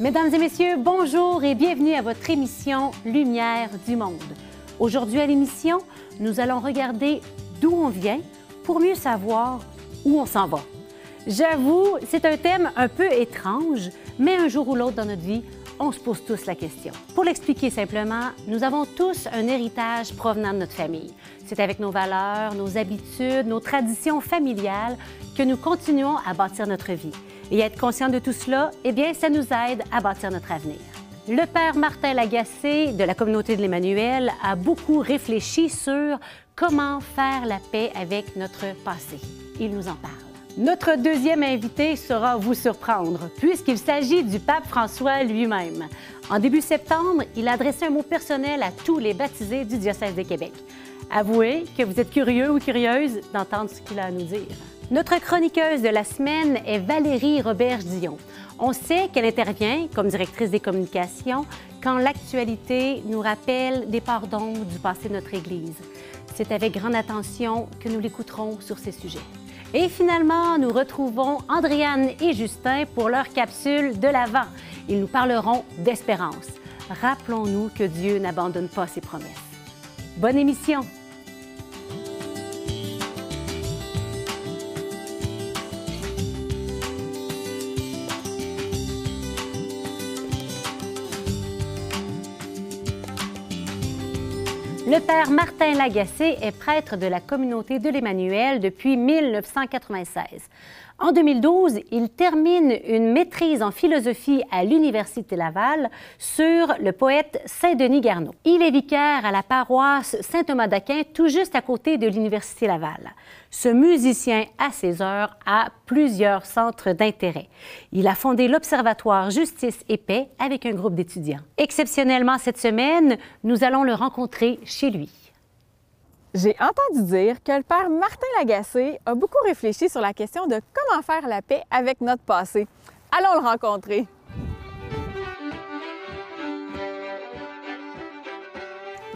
Mesdames et messieurs, bonjour et bienvenue à votre émission Lumière du monde. Aujourd'hui à l'émission, nous allons regarder d'où on vient pour mieux savoir où on s'en va. J'avoue, c'est un thème un peu étrange, mais un jour ou l'autre dans notre vie, on se pose tous la question. Pour l'expliquer simplement, nous avons tous un héritage provenant de notre famille. C'est avec nos valeurs, nos habitudes, nos traditions familiales que nous continuons à bâtir notre vie. Et être conscient de tout cela, eh bien, ça nous aide à bâtir notre avenir. Le père Martin Lagacé de la communauté de l'Emmanuel a beaucoup réfléchi sur comment faire la paix avec notre passé. Il nous en parle. Notre deuxième invité sera vous surprendre, puisqu'il s'agit du pape François lui-même. En début septembre, il a adressé un mot personnel à tous les baptisés du diocèse de Québec. Avouez que vous êtes curieux ou curieuse d'entendre ce qu'il a à nous dire. Notre chroniqueuse de la semaine est Valérie Robert-Dion. On sait qu'elle intervient comme directrice des communications quand l'actualité nous rappelle des pardons du passé de notre Église. C'est avec grande attention que nous l'écouterons sur ces sujets. Et finalement, nous retrouvons Andréane et Justin pour leur capsule de l'Avent. Ils nous parleront d'espérance. Rappelons-nous que Dieu n'abandonne pas ses promesses. Bonne émission! Le père Martin Lagacé est prêtre de la communauté de l'Emmanuel depuis 1996. En 2012, il termine une maîtrise en philosophie à l'Université Laval sur le poète Saint-Denis Garneau. Il est vicaire à la paroisse Saint-Thomas d'Aquin, tout juste à côté de l'Université Laval. Ce musicien, à ses heures, a plusieurs centres d'intérêt. Il a fondé l'Observatoire Justice et Paix avec un groupe d'étudiants. Exceptionnellement, cette semaine, nous allons le rencontrer chez lui. J'ai entendu dire que le père Martin Lagacé a beaucoup réfléchi sur la question de comment faire la paix avec notre passé. Allons le rencontrer.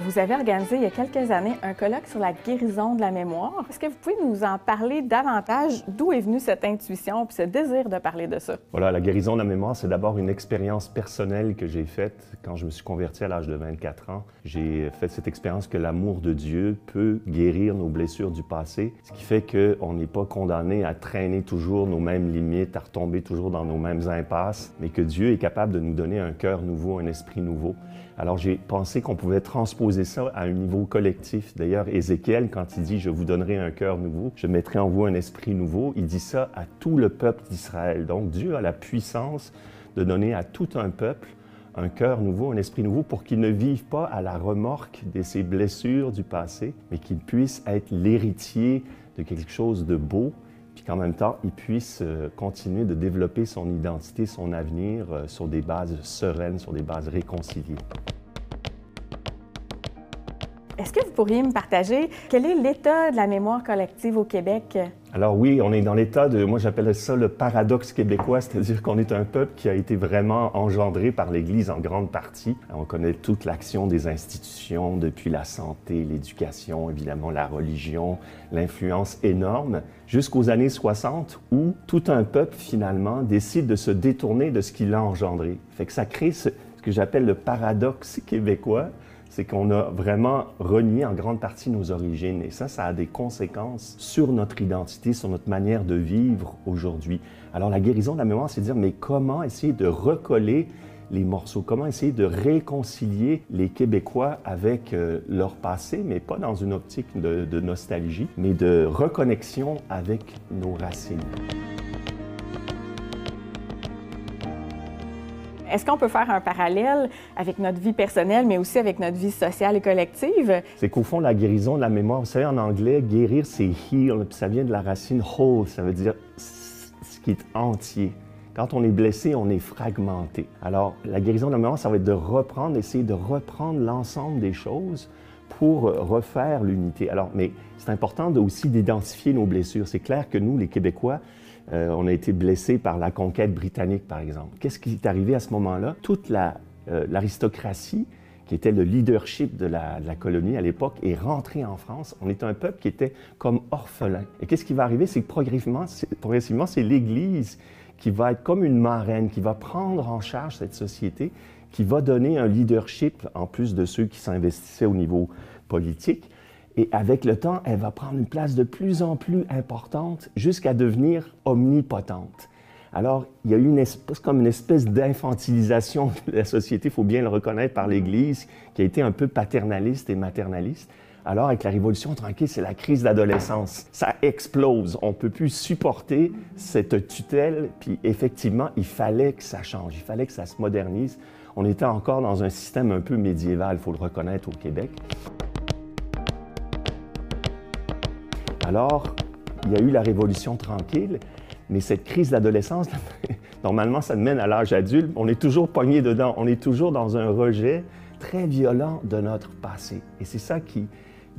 Vous avez organisé il y a quelques années un colloque sur la guérison de la mémoire. Est-ce que vous pouvez nous en parler davantage? D'où est venue cette intuition et ce désir de parler de ça? Voilà, la guérison de la mémoire, c'est d'abord une expérience personnelle que j'ai faite quand je me suis converti à l'âge de 24 ans. J'ai fait cette expérience que l'amour de Dieu peut guérir nos blessures du passé, ce qui fait qu'on n'est pas condamné à traîner toujours nos mêmes limites, à retomber toujours dans nos mêmes impasses, mais que Dieu est capable de nous donner un cœur nouveau, un esprit nouveau. Alors j'ai pensé qu'on pouvait transposer ça à un niveau collectif. D'ailleurs, Ézéchiel, quand il dit Je vous donnerai un cœur nouveau, je mettrai en vous un esprit nouveau, il dit ça à tout le peuple d'Israël. Donc Dieu a la puissance de donner à tout un peuple un cœur nouveau, un esprit nouveau, pour qu'il ne vive pas à la remorque de ses blessures du passé, mais qu'il puisse être l'héritier de quelque chose de beau, puis qu'en même temps, il puisse euh, continuer de développer son identité, son avenir euh, sur des bases sereines, sur des bases réconciliées. Est-ce que vous pourriez me partager quel est l'état de la mémoire collective au Québec? Alors oui, on est dans l'état de, moi j'appelle ça le paradoxe québécois, c'est-à-dire qu'on est un peuple qui a été vraiment engendré par l'Église en grande partie. On connaît toute l'action des institutions, depuis la santé, l'éducation, évidemment la religion, l'influence énorme, jusqu'aux années 60 où tout un peuple finalement décide de se détourner de ce qu'il a engendré. Ça crée ce que j'appelle le paradoxe québécois, c'est qu'on a vraiment renié en grande partie nos origines. Et ça, ça a des conséquences sur notre identité, sur notre manière de vivre aujourd'hui. Alors la guérison de la mémoire, c'est dire, mais comment essayer de recoller les morceaux, comment essayer de réconcilier les Québécois avec euh, leur passé, mais pas dans une optique de, de nostalgie, mais de reconnexion avec nos racines? Est-ce qu'on peut faire un parallèle avec notre vie personnelle, mais aussi avec notre vie sociale et collective? C'est qu'au fond, la guérison de la mémoire, vous savez, en anglais, guérir, c'est heal, puis ça vient de la racine whole, ça veut dire ce qui est entier. Quand on est blessé, on est fragmenté. Alors, la guérison de la mémoire, ça va être de reprendre, essayer de reprendre l'ensemble des choses pour refaire l'unité. Alors, mais c'est important aussi d'identifier nos blessures. C'est clair que nous, les Québécois, euh, on a été blessés par la conquête britannique, par exemple. Qu'est-ce qui est arrivé à ce moment-là? Toute l'aristocratie, qui était le leadership de la, colonie à l'époque, est rentrée en France. On était un peuple qui était comme orphelin. Et qu'est-ce qui va arriver? C'est que progressivement, progressivement c'est l'Église qui va être comme une marraine, qui va prendre en charge cette société, qui va donner un leadership, en plus de ceux qui s'investissaient au niveau politique. Et avec le temps, elle va prendre une place de plus en plus importante jusqu'à devenir omnipotente. Alors, il y a eu une espèce, comme une espèce d'infantilisation de la société, il faut bien le reconnaître, par l'Église, qui a été un peu paternaliste et maternaliste. Alors, avec la Révolution tranquille, c'est la crise d'adolescence. Ça explose. On ne peut plus supporter cette tutelle. Puis, effectivement, il fallait que ça change. Il fallait que ça se modernise. On était encore dans un système un peu médiéval, il faut le reconnaître, au Québec. Alors, il y a eu la Révolution tranquille. Mais cette crise d'adolescence, normalement, ça mène à l'âge adulte. On est toujours pogné dedans. On est toujours dans un rejet très violent de notre passé. Et c'est ça qu'il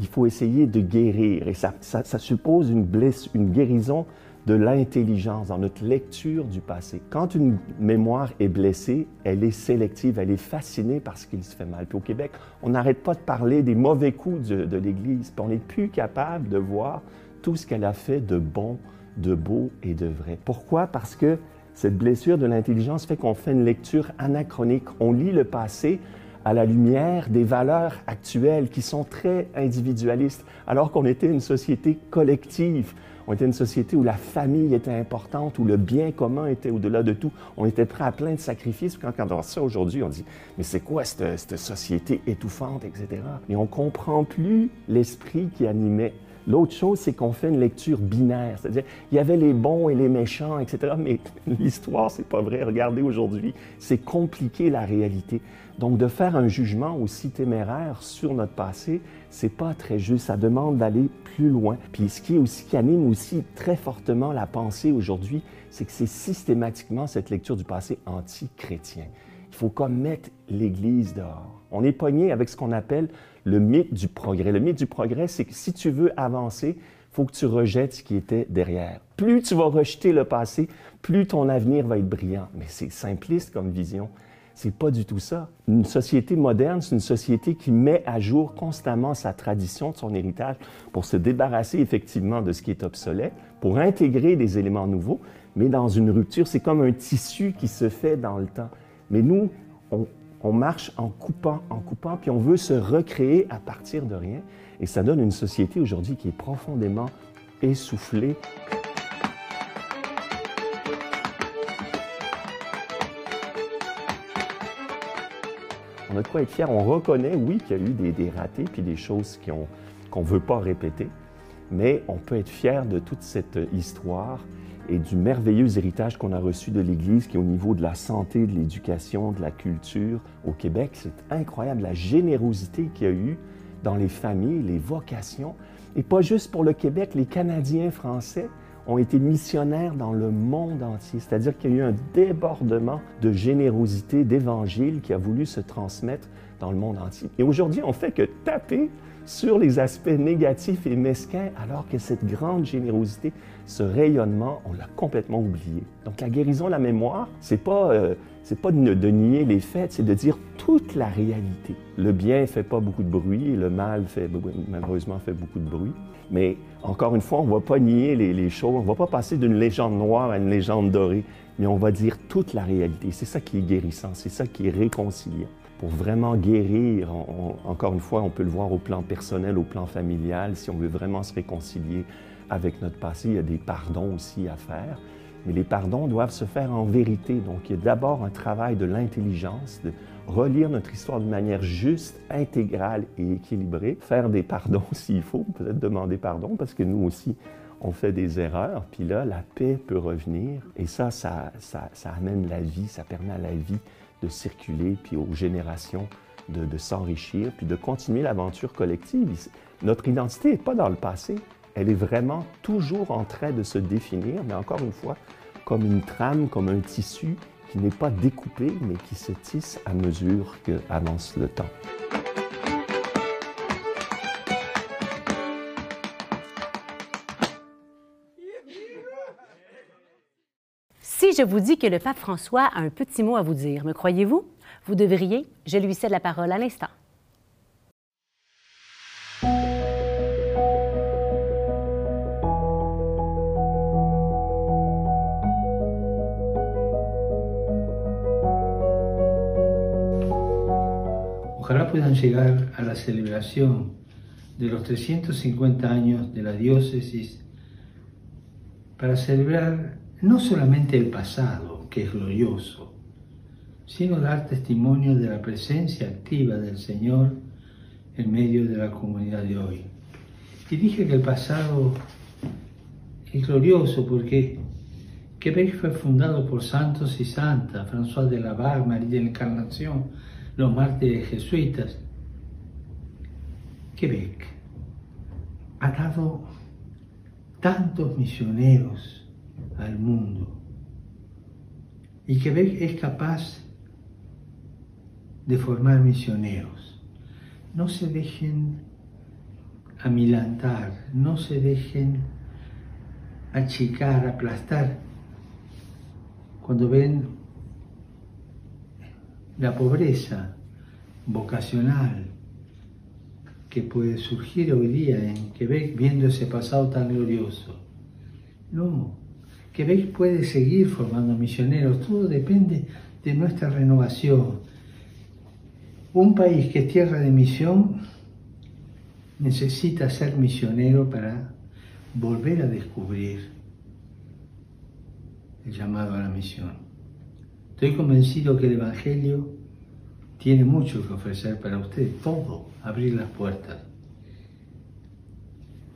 faut essayer de guérir. Et ça, suppose une, blesse, une guérison de l'intelligence dans notre lecture du passé. Quand une mémoire est blessée, elle est sélective, elle est fascinée par ce qu'il se fait mal. Puis au Québec, on n'arrête pas de parler des mauvais coups de, de l'Église, puis on n'est plus capable de voir tout ce qu'elle a fait de bon de beau et de vrai. Pourquoi? Parce que cette blessure de l'intelligence fait qu'on fait une lecture anachronique. On lit le passé à la lumière des valeurs actuelles qui sont très individualistes, alors qu'on était une société collective. On était une société où la famille était importante, où le bien commun était au-delà de tout. On était prêt à plein de sacrifices. Quand, on voit ça aujourd'hui, on dit Mais c'est quoi cette, cette, société étouffante, etc. Et on comprend plus l'esprit qui animait L'autre chose, c'est qu'on fait une lecture binaire, c'est-à-dire il y avait les bons et les méchants, etc. Mais l'histoire, c'est pas vrai. Regardez aujourd'hui, c'est compliqué la réalité. Donc de faire un jugement aussi téméraire sur notre passé, c'est pas très juste. Ça demande d'aller plus loin. Puis ce qui est aussi qui anime aussi très fortement la pensée aujourd'hui, c'est que c'est systématiquement cette lecture du passé anti-chrétien. Il faut comme mettre l'Église dehors. On est pogné avec ce qu'on appelle le mythe du progrès. Le mythe du progrès, c'est que si tu veux avancer, faut que tu rejettes ce qui était derrière. Plus tu vas rejeter le passé, plus ton avenir va être brillant. Mais c'est simpliste comme vision. C'est pas du tout ça. Une société moderne, c'est une société qui met à jour constamment sa tradition, son héritage, pour se débarrasser effectivement de ce qui est obsolète, pour intégrer des éléments nouveaux, mais dans une rupture, c'est comme un tissu qui se fait dans le temps. Mais nous, on, on marche en coupant, en coupant, puis on veut se recréer à partir de rien. Et ça donne une société aujourd'hui qui est profondément essoufflée. On a de quoi être fier. On reconnaît, oui, qu'il y a eu des, ratés puis des choses qu'on ne veut pas répéter, mais on peut être fier de toute cette histoire et du merveilleux héritage qu'on a reçu de l'Église, qui est au niveau de la santé, de l'éducation, de la culture au Québec. C'est incroyable la générosité qu'il y a eu dans les familles, les vocations. Et pas juste pour le Québec, les Canadiens français ont été missionnaires dans le monde entier. C'est-à-dire qu'il y a eu un débordement de générosité, d'évangile qui a voulu se transmettre dans le monde entier. Et aujourd'hui, on fait que taper sur les aspects négatifs et mesquins, alors que cette grande générosité, ce rayonnement, on l'a complètement oublié. Donc la guérison de la mémoire, c'est pas euh, c'est pas de, de, nier les faits, c'est de dire toute la réalité. Le bien fait pas beaucoup de bruit le mal fait malheureusement fait beaucoup de bruit. Mais encore une fois, on va pas nier les, les choses, on va pas passer d'une légende noire à une légende dorée, mais on va dire toute la réalité. C'est ça qui est guérissant, c'est ça qui est réconciliant pour vraiment guérir. encore une fois, on peut le voir au plan personnel, au plan familial. Si on veut vraiment se réconcilier avec notre passé, il y a des pardons aussi à faire. Mais les pardons doivent se faire en vérité. Donc, il y a d'abord un travail de l'intelligence, de relire notre histoire de manière juste, intégrale et équilibrée. Faire des pardons s'il faut, peut-être demander pardon, parce que nous aussi, on fait des erreurs. Puis là, la paix peut revenir. Et ça, ça, ça, ça amène la vie, ça permet à la vie de circuler, puis aux générations de, s'enrichir, puis de continuer l'aventure collective. Notre identité n'est pas dans le passé, elle est vraiment toujours en train de se définir, mais encore une fois, comme une trame, comme un tissu qui n'est pas découpé, mais qui se tisse à mesure qu'avance le temps. Si je vous dis que le pape François a un petit mot à vous dire, me croyez-vous? Vous devriez, je lui cède la parole à l'instant. Ojalá puedan llegar a la celebración de los 350 años de la diócesis para celebrar no solamente el pasado, que es glorioso, sino dar testimonio de la presencia activa del Señor en medio de la comunidad de hoy. Y dije que el pasado es glorioso porque Quebec fue fundado por santos y santas, François de Laval, María de la Encarnación, los mártires jesuitas. Quebec ha dado tantos misioneros al mundo y Quebec es capaz de formar misioneros. No se dejen amilantar, no se dejen achicar, aplastar cuando ven la pobreza vocacional que puede surgir hoy día en Quebec viendo ese pasado tan glorioso. No, Quebec puede seguir formando misioneros, todo depende de nuestra renovación. Un país que es tierra de misión necesita ser misionero para volver a descubrir el llamado a la misión. Estoy convencido que el Evangelio tiene mucho que ofrecer para usted, todo, abrir las puertas.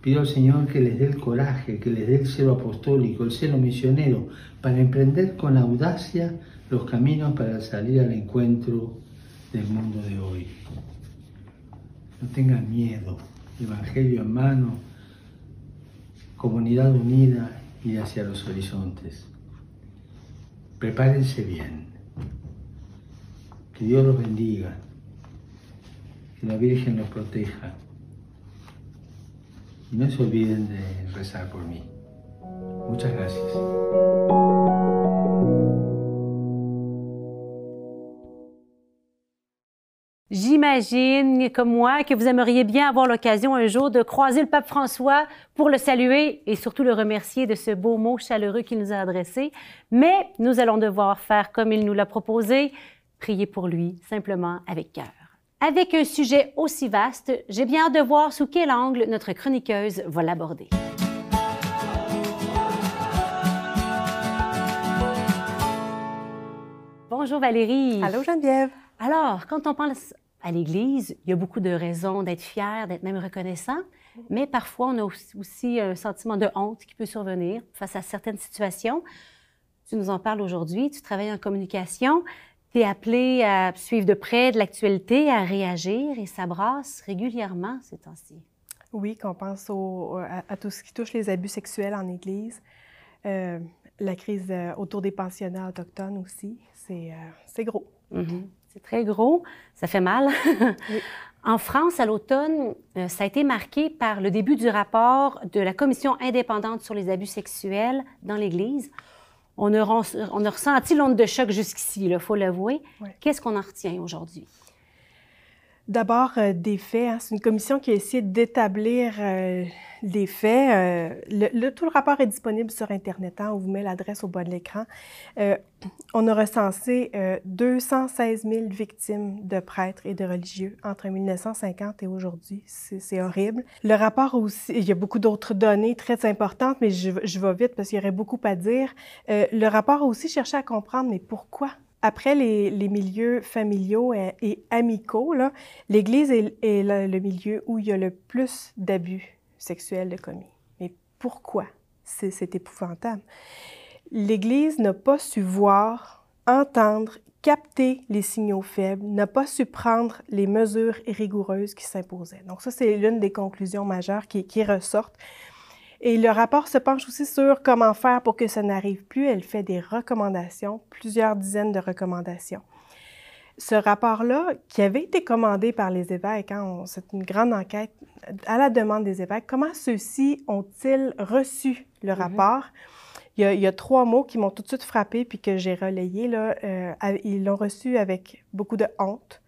Pido al Señor que les dé el coraje, que les dé el celo apostólico, el celo misionero, para emprender con audacia los caminos para salir al encuentro del mundo de hoy. No tengan miedo, Evangelio en mano, comunidad unida y hacia los horizontes. Prepárense bien. Que Dios los bendiga. Que la Virgen los proteja. Se de rezar. Muchas gracias. J'imagine, comme moi, que vous aimeriez bien avoir l'occasion un jour de croiser le pape François pour le saluer et surtout le remercier de ce beau mot chaleureux qu'il nous a adressé. Mais nous allons devoir faire comme il nous l'a proposé, prier pour lui, simplement avec cœur. Avec un sujet aussi vaste, j'ai bien hâte de voir sous quel angle notre chroniqueuse va l'aborder. Bonjour Valérie. Allô Geneviève. Alors, quand on pense à l'Église, il y a beaucoup de raisons d'être fier, d'être même reconnaissant, mais parfois on a aussi un sentiment de honte qui peut survenir face à certaines situations. Tu nous en parles aujourd'hui, tu travailles en communication, tu es appelé à suivre de près de l'actualité, à réagir et ça brasse régulièrement ces temps-ci. Oui, qu'on pense à, tout ce qui touche les abus sexuels en Église, euh, la crise euh, autour des pensionnats autochtones aussi, c'est euh, gros. Mm-hmm. C'est très gros, ça fait mal. En France, à l'automne, ça a été marqué par le début du rapport de la Commission indépendante sur les abus sexuels dans l'Église. On a, on a ressenti l'onde de choc jusqu'ici, il faut l'avouer. Qu'est-ce qu'on en retient aujourd'hui? D'abord, euh, des faits. Hein. C'est une commission qui a essayé d'établir euh, des faits. Euh, tout le rapport est disponible sur Internet. Hein. on vous met l'adresse au bas de l'écran. on a recensé 216 000 victimes de prêtres et de religieux entre 1950 et aujourd'hui. C'est horrible. Le rapport aussi, il y a beaucoup d'autres données très importantes, mais je, je vais vite parce qu'il y aurait beaucoup à dire. le rapport a aussi cherché à comprendre, mais pourquoi après les, milieux familiaux et, amicaux, l'Église est, le, milieu où il y a le plus d'abus sexuels commis. Mais pourquoi? C'est épouvantable? L'Église n'a pas su voir, entendre, capter les signaux faibles, n'a pas su prendre les mesures rigoureuses qui s'imposaient. Donc ça, c'est l'une des conclusions majeures qui ressortent. Et le rapport se penche aussi sur comment faire pour que ça n'arrive plus. Elle fait des recommandations, plusieurs dizaines de recommandations. Ce rapport-là, qui avait été commandé par les évêques, hein, c'est une grande enquête à la demande des évêques, comment ceux-ci ont-ils reçu le mm-hmm. rapport? Il y, a, trois mots qui m'ont tout de suite frappé puis que j'ai relayés. Là. Euh, ils l'ont reçu avec beaucoup de honte,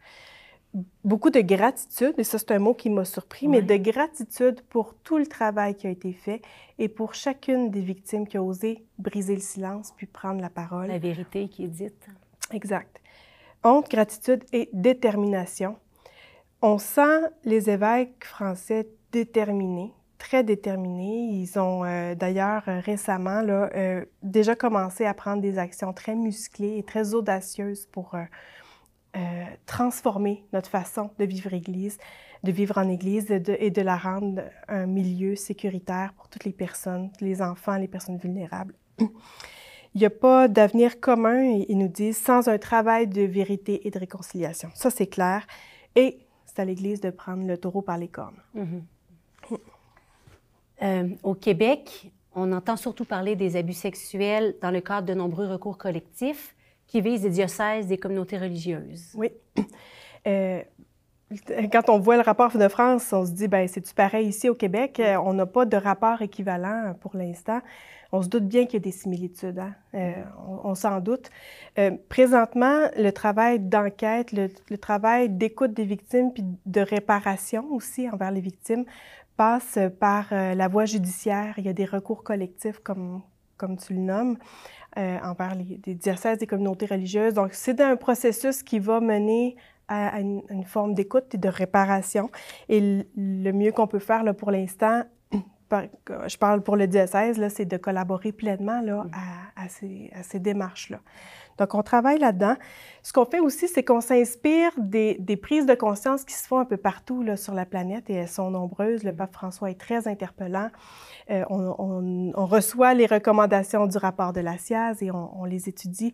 beaucoup de gratitude, et ça c'est un mot qui m'a surpris, mais de gratitude pour tout le travail qui a été fait et pour chacune des victimes qui a osé briser le silence puis prendre la parole. La vérité qui est dite. Exact. Honte, gratitude et détermination. on sent les évêques français déterminés, très déterminés. Ils ont euh, d'ailleurs euh, récemment là, euh, déjà commencé à prendre des actions très musclées et très audacieuses pour transformer notre façon de vivre Église, de vivre en Église et de la rendre un milieu sécuritaire pour toutes les personnes, les enfants, les personnes vulnérables. Il n'y a pas d'avenir commun, ils nous disent, sans un travail de vérité et de réconciliation. Ça, c'est clair. Et c'est à l'Église de prendre le taureau par les cornes. Mm-hmm. Euh, au Québec, on entend surtout parler des abus sexuels dans le cadre de nombreux recours collectifs qui visent des diocèses, des communautés religieuses. Oui. Euh, quand on voit le rapport de France, on se dit, ben c'est-tu pareil ici au Québec? Euh, on n'a pas de rapport équivalent pour l'instant. On se doute bien qu'il y a des similitudes, hein? euh, on, s'en doute. Euh, présentement, le travail d'enquête, le, travail d'écoute des victimes, puis de réparation aussi envers les victimes, passe par la voie judiciaire. Il y a des recours collectifs, comme, comme tu le nommes, envers les, des diocèses, des communautés religieuses. Donc, c'est un processus qui va mener à, une, forme d'écoute et de réparation. Et le mieux qu'on peut faire là, pour l'instant, je parle pour le diocèse, c'est de collaborer pleinement là, mm. à, ces, démarches-là. Donc, on travaille là-dedans. Ce qu'on fait aussi, c'est qu'on s'inspire des, prises de conscience qui se font un peu partout là, sur la planète et elles sont nombreuses. Le pape François est très interpellant. Euh, on, reçoit les recommandations du rapport de la SIAZ et on, on les étudie.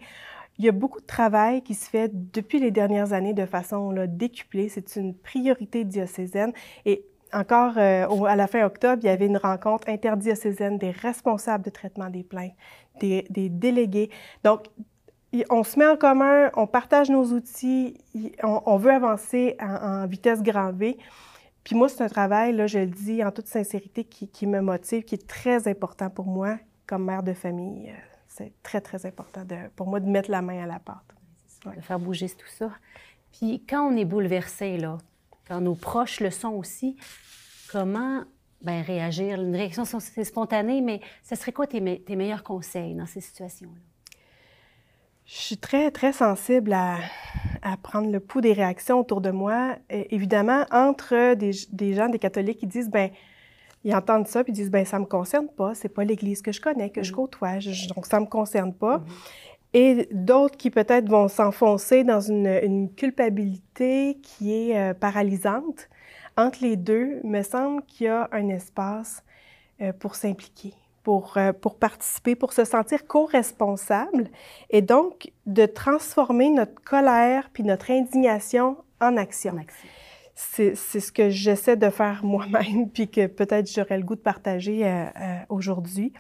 Il y a beaucoup de travail qui se fait depuis les dernières années de façon là, décuplée. C'est une priorité diocésaine. Et encore euh, à la fin octobre, il y avait une rencontre interdiocésaine des responsables de traitement des plaintes, des, délégués. Donc, on se met en commun, on partage nos outils, on, veut avancer en, vitesse grand V. Puis moi, c'est un travail, là, je le dis en toute sincérité, qui, me motive, qui est très important pour moi comme mère de famille c'est très, très important pour moi de mettre la main à la pâte. De faire bouger tout ça. Puis quand on est bouleversé, là, quand nos proches le sont aussi, comment ben, réagir? Une réaction, c'est spontané, mais ce serait quoi tes, tes meilleurs conseils dans ces situations-là? Je suis très, très sensible à, à, prendre le pouls des réactions autour de moi. évidemment, entre des, des, gens, des catholiques qui disent, ben ils entendent ça puis ils disent ben ça me concerne pas, c'est pas l'Église que je connais, que je mm-hmm. côtoie, donc ça me concerne pas. Mm-hmm. Et d'autres qui peut-être vont s'enfoncer dans une, culpabilité qui est euh, paralysante. Entre les deux, me semble qu'il y a un espace euh, pour s'impliquer, pour, euh, pour participer, pour se sentir co-responsable et donc de transformer notre colère puis notre indignation en action. En action c'est ce que j'essaie de faire moi-même, puis que peut-être j'aurais le goût de partager aujourd'hui.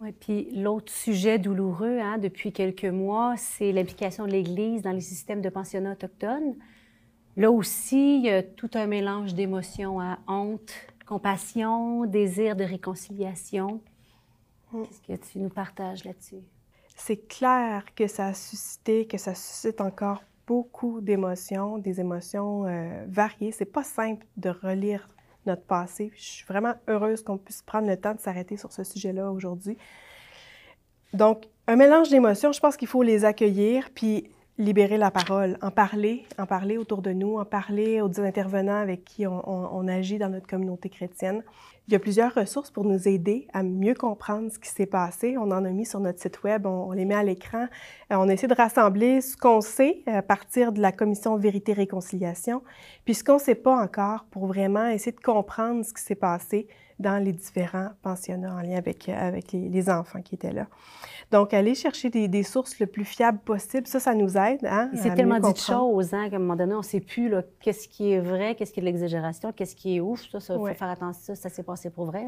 Oui, puis l'autre sujet douloureux hein, depuis quelques mois, c'est l'implication de l'Église dans les systèmes de pensionnats autochtones. Là aussi, il y a tout un mélange d'émotions, à hein, honte, compassion, désir de réconciliation. Mm. Qu'est-ce que tu nous partages là-dessus? C'est clair que ça a suscité, que ça suscite encore beaucoup d'émotions, des émotions euh, variées. C'est pas simple de relire notre passé. Je suis vraiment heureuse qu'on puisse prendre le temps de s'arrêter sur ce sujet-là aujourd'hui. Donc, un mélange d'émotions, je pense qu'il faut les accueillir, puis libérer la parole, en parler, en parler autour de nous, en parler aux intervenants avec qui on agit dans notre communauté chrétienne. Il y a plusieurs ressources pour nous aider à mieux comprendre ce qui s'est passé. On en a mis sur notre site Web, on, les met à l'écran. Euh, on essaie de rassembler ce qu'on sait à partir de la commission Vérité-Réconciliation, puis ce qu'on ne sait pas encore pour vraiment essayer de comprendre ce qui s'est passé dans les différents pensionnats en lien avec, avec les enfants qui étaient là. Donc, aller chercher des, sources le plus fiables possible, ça, ça nous aide. Hein, c'est tellement dit de choses, hein, qu'à un moment donné, on ne sait plus qu'est-ce qui est vrai, qu'est-ce qui est de l'exagération, qu'est-ce qui est ouf. Ça, il faut faire attention, ça, ça s'est passé pour vrai.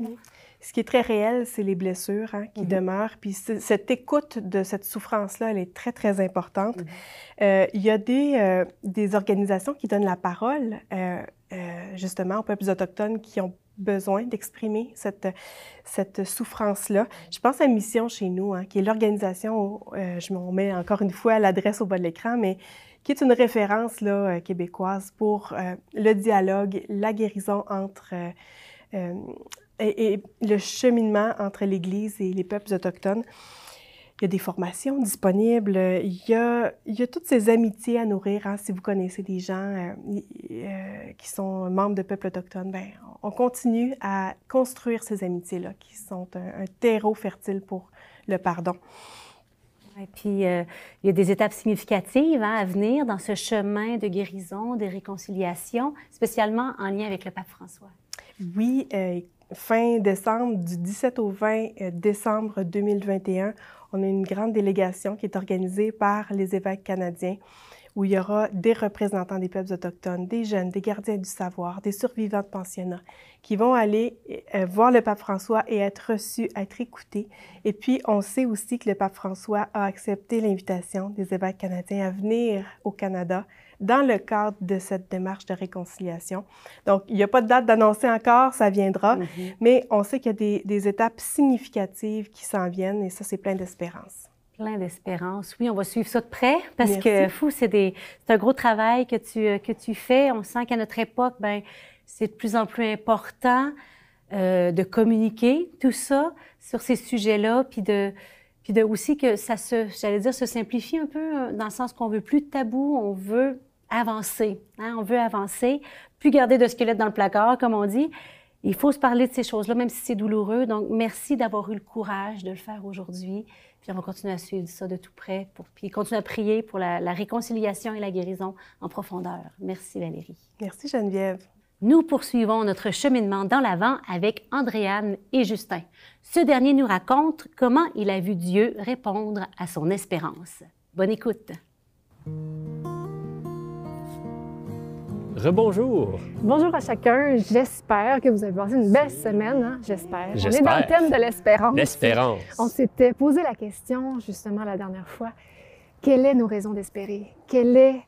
Ce qui est très réel, c'est les blessures hein, qui mm-hmm. demeurent. Puis cette écoute de cette souffrance-là, elle est très, très importante. Mm-hmm. Euh, il y a des, euh, des, organisations qui donnent la parole, euh, justement, aux peuples autochtones qui ont besoin d'exprimer cette, cette souffrance-là. Je pense à Mission chez nous, hein, qui est l'organisation, euh, je m'en mets encore une fois l'adresse au bas de l'écran, mais qui est une référence là, euh, québécoise pour euh, le dialogue, la guérison entre et, et, le cheminement entre l'Église et les peuples autochtones. Il y a des formations disponibles, il y a, il y a toutes ces amitiés à nourrir. Hein. Si vous connaissez des gens euh, euh, qui sont membres de peuples autochtones, ben, on continue à construire ces amitiés-là qui sont un, terreau fertile pour le pardon. Et puis, euh, il y a des étapes significatives hein, à venir dans ce chemin de guérison, de réconciliation, spécialement en lien avec le pape François. Oui, fin décembre, du 17 au 20 décembre 2021, on a une grande délégation qui est organisée par les évêques canadiens où il y aura des représentants des peuples autochtones, des jeunes, des gardiens du savoir, des survivants de pensionnats qui vont aller euh, voir le pape François et être reçus, être écoutés. Et puis, on sait aussi que le pape François a accepté l'invitation des évêques canadiens à venir au Canada dans le cadre de cette démarche de réconciliation. Donc, il n'y a pas de date d'annoncer encore, ça viendra, mhm. mais on sait qu'il y a des, étapes significatives qui s'en viennent et ça, c'est plein d'espérance. Plein d'espérance. Oui, on va suivre ça de près parce que, fou, c'est un gros travail que tu, que tu fais. On sent qu'à notre époque, ben, c'est de plus en plus important euh, de communiquer tout ça sur ces sujets-là, puis de, puis de aussi que ça se, j'allais dire, se simplifie un peu euh, dans le sens qu'on veut plus de tabou, on veut avancer. Hein? On veut avancer, plus garder de squelette dans le placard, comme on dit. Il faut se parler de ces choses-là, même si c'est douloureux. Donc, merci d'avoir eu le courage de le faire aujourd'hui. Puis on va continuer à suivre ça de tout près, pour, puis continuer à prier pour la, la réconciliation et la guérison en profondeur. Merci Valérie. Merci Geneviève. Nous poursuivons notre cheminement dans l'avant avec Andréane et Justin. Ce dernier nous raconte comment il a vu Dieu répondre à son espérance. Bonne écoute. Rebonjour. Bonjour à chacun. J'espère que vous avez passé une belle semaine. Hein? J'espère. On est dans le thème de l'espérance. L'espérance. On s'était posé la question justement la dernière fois. Quelles sont nos raisons d'espérer? Quelle est...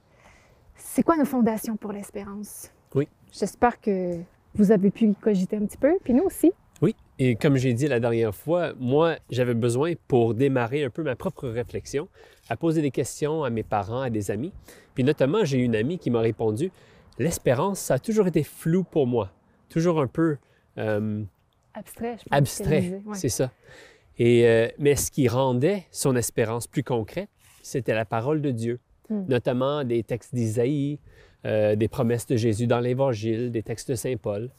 C'est quoi nos fondations pour l'espérance? Oui. J'espère que vous avez pu y cogiter un petit peu, puis nous aussi. Oui, et comme j'ai dit la dernière fois, moi, j'avais besoin pour démarrer un peu ma propre réflexion, à poser des questions à mes parents, à des amis. Puis notamment, j'ai une amie qui m'a répondu l'espérance, ça a toujours été flou pour moi. Toujours un peu... Euh, abstrait, je pense. Abstrait, c'est ça. Et, euh, mais ce qui rendait son espérance plus concrète, c'était la parole de Dieu, hmm. notamment des textes d'Isaïe, euh, des promesses de Jésus dans l'Évangile, des textes de Saint Paul.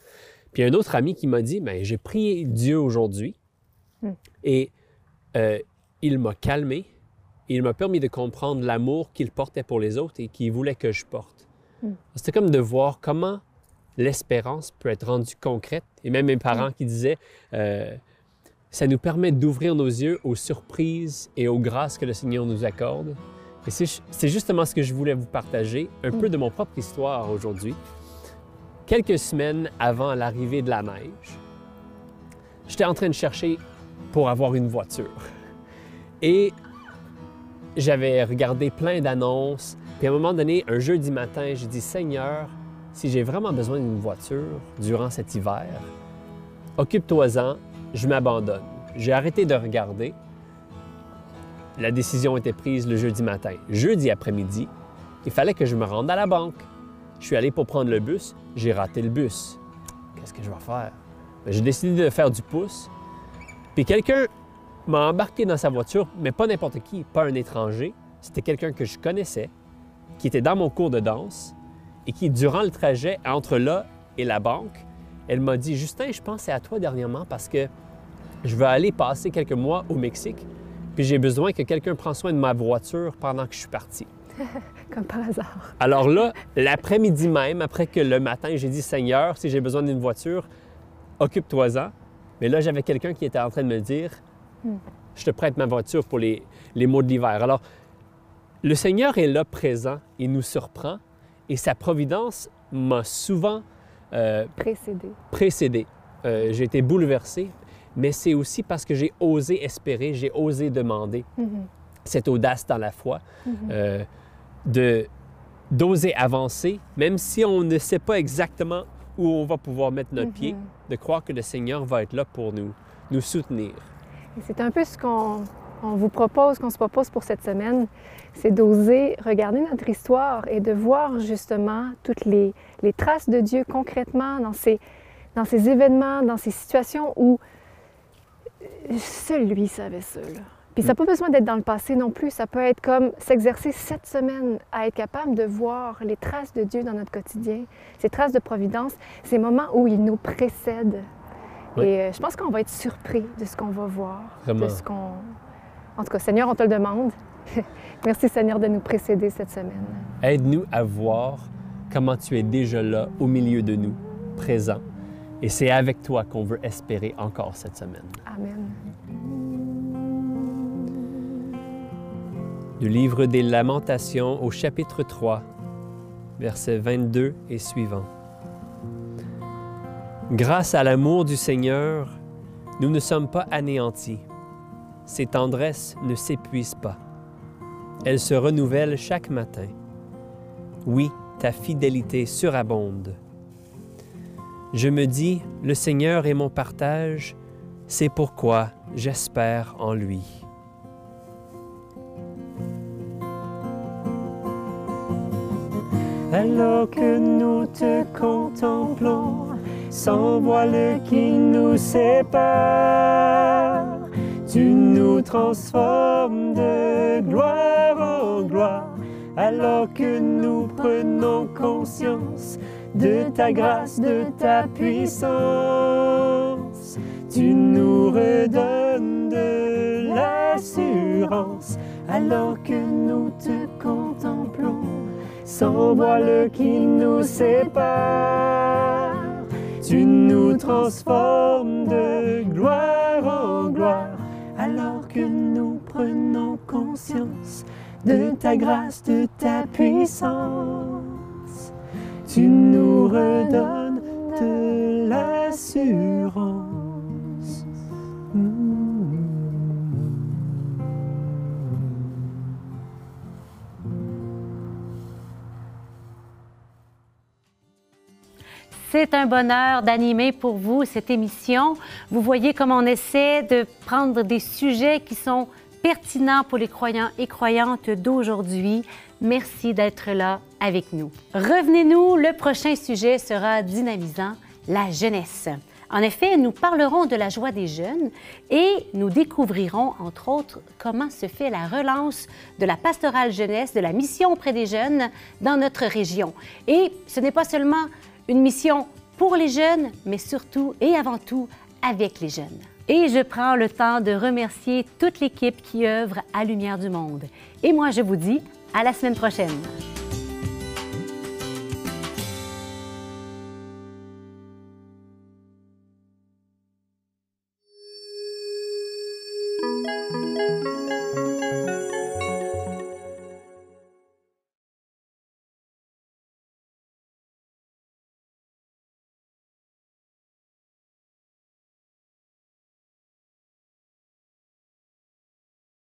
Puis un autre ami qui m'a dit, ben, j'ai prié Dieu aujourd'hui hmm. et il m'a calmé, il m'a permis de comprendre l'amour qu'il portait pour les autres et qu'il voulait que je porte. Hmm. C'était comme de voir comment l'espérance peut être rendue concrète. Et même mes parents hmm. qui disaient, euh, ça nous permet d'ouvrir nos yeux aux surprises et aux grâces que le Seigneur nous accorde. Et c'est justement ce que je voulais vous partager, un peu de mon propre histoire aujourd'hui. Quelques semaines avant l'arrivée de la neige, j'étais en train de chercher pour avoir une voiture. Et j'avais regardé plein d'annonces puis à un moment donné, un jeudi matin, j'ai dit Seigneur, si j'ai vraiment besoin d'une voiture durant cet hiver, occupe-toi-en, je m'abandonne. J'ai arrêté de regarder. La décision était prise le jeudi matin. Jeudi après-midi, il fallait que je me rende à la banque. Je suis allé pour prendre le bus, j'ai raté le bus. Qu'est-ce que je vais faire? Ben, j'ai décidé de faire du pouce. Puis quelqu'un m'a embarqué dans sa voiture, mais pas n'importe qui, pas un étranger. C'était quelqu'un que je connaissais, qui était dans mon cours de danse et qui, durant le trajet entre là et la banque, elle m'a dit Justin, je pensais à toi dernièrement parce que je veux aller passer quelques mois au Mexique, puis j'ai besoin que quelqu'un prenne soin de ma voiture pendant que je suis parti. Comme par hasard. Alors là, l'après-midi même, après que le matin, j'ai dit Seigneur, si j'ai besoin d'une voiture, occupe-toi-en. Mais là, j'avais quelqu'un qui était en train de me dire hmm. Je te prête ma voiture pour les, les mois de l'hiver. Alors, le Seigneur est là présent, il nous surprend et sa providence m'a souvent euh, précédé. précédé. Euh, j'ai été bouleversé, mais c'est aussi parce que j'ai osé espérer, j'ai osé demander mm-hmm. cette audace dans la foi, mm-hmm. euh, de d'oser avancer, même si on ne sait pas exactement où on va pouvoir mettre notre pied, mm-hmm. de croire que le Seigneur va être là pour nous, nous soutenir. C'est un peu ce qu'on on vous propose, qu'on se propose pour cette semaine, c'est d'oser regarder notre histoire et de voir justement toutes les, traces de Dieu concrètement dans ces, dans ces événements, dans ces situations où seul lui savait ça. Puis ça n'a pas besoin d'être dans le passé non plus. Ça peut être comme s'exercer cette semaine à être capable de voir les traces de Dieu dans notre quotidien, ces traces de providence, ces moments où il nous précède. Oui. Et euh, je pense qu'on va être surpris de ce qu'on va voir, Vraiment. de ce qu'on... En tout cas, Seigneur, on te le demande. Merci Seigneur de nous précéder cette semaine. Aide-nous à voir comment tu es déjà là au milieu de nous, présent. Et c'est avec toi qu'on veut espérer encore cette semaine. Amen. Du livre des Lamentations au chapitre 3, versets 22 et suivants. Grâce à l'amour du Seigneur, nous ne sommes pas anéantis. Ses tendresses ne s'épuisent pas. Elles se renouvellent chaque matin. Oui, ta fidélité surabonde. Je me dis, le Seigneur est mon partage, c'est pourquoi j'espère en lui. Alors que nous te contemplons, sans voile qui nous sépare, tu nous transformes de gloire en gloire. Alors que nous prenons conscience de ta grâce, de ta puissance, tu nous redonnes de l'assurance. Alors que nous te contemplons, sans voile qui nous sépare. Tu nous transformes de gloire prenons conscience de ta grâce, de ta puissance. Tu nous redonnes de l'assurance. C'est un bonheur d'animer pour vous cette émission. Vous voyez comment on essaie de prendre des sujets qui sont pertinents pour les croyants et croyantes d'aujourd'hui. Merci d'être là avec nous. Revenez-nous, le prochain sujet sera dynamisant, la jeunesse. En effet, nous parlerons de la joie des jeunes et nous découvrirons, entre autres, comment se fait la relance de la pastorale jeunesse, de la mission auprès des jeunes dans notre région. Et ce n'est pas seulement une mission pour les jeunes, mais surtout et avant tout avec les jeunes. Et je prends le temps de remercier toute l'équipe qui œuvre à Lumière du Monde. Et moi, je vous dis à la semaine prochaine.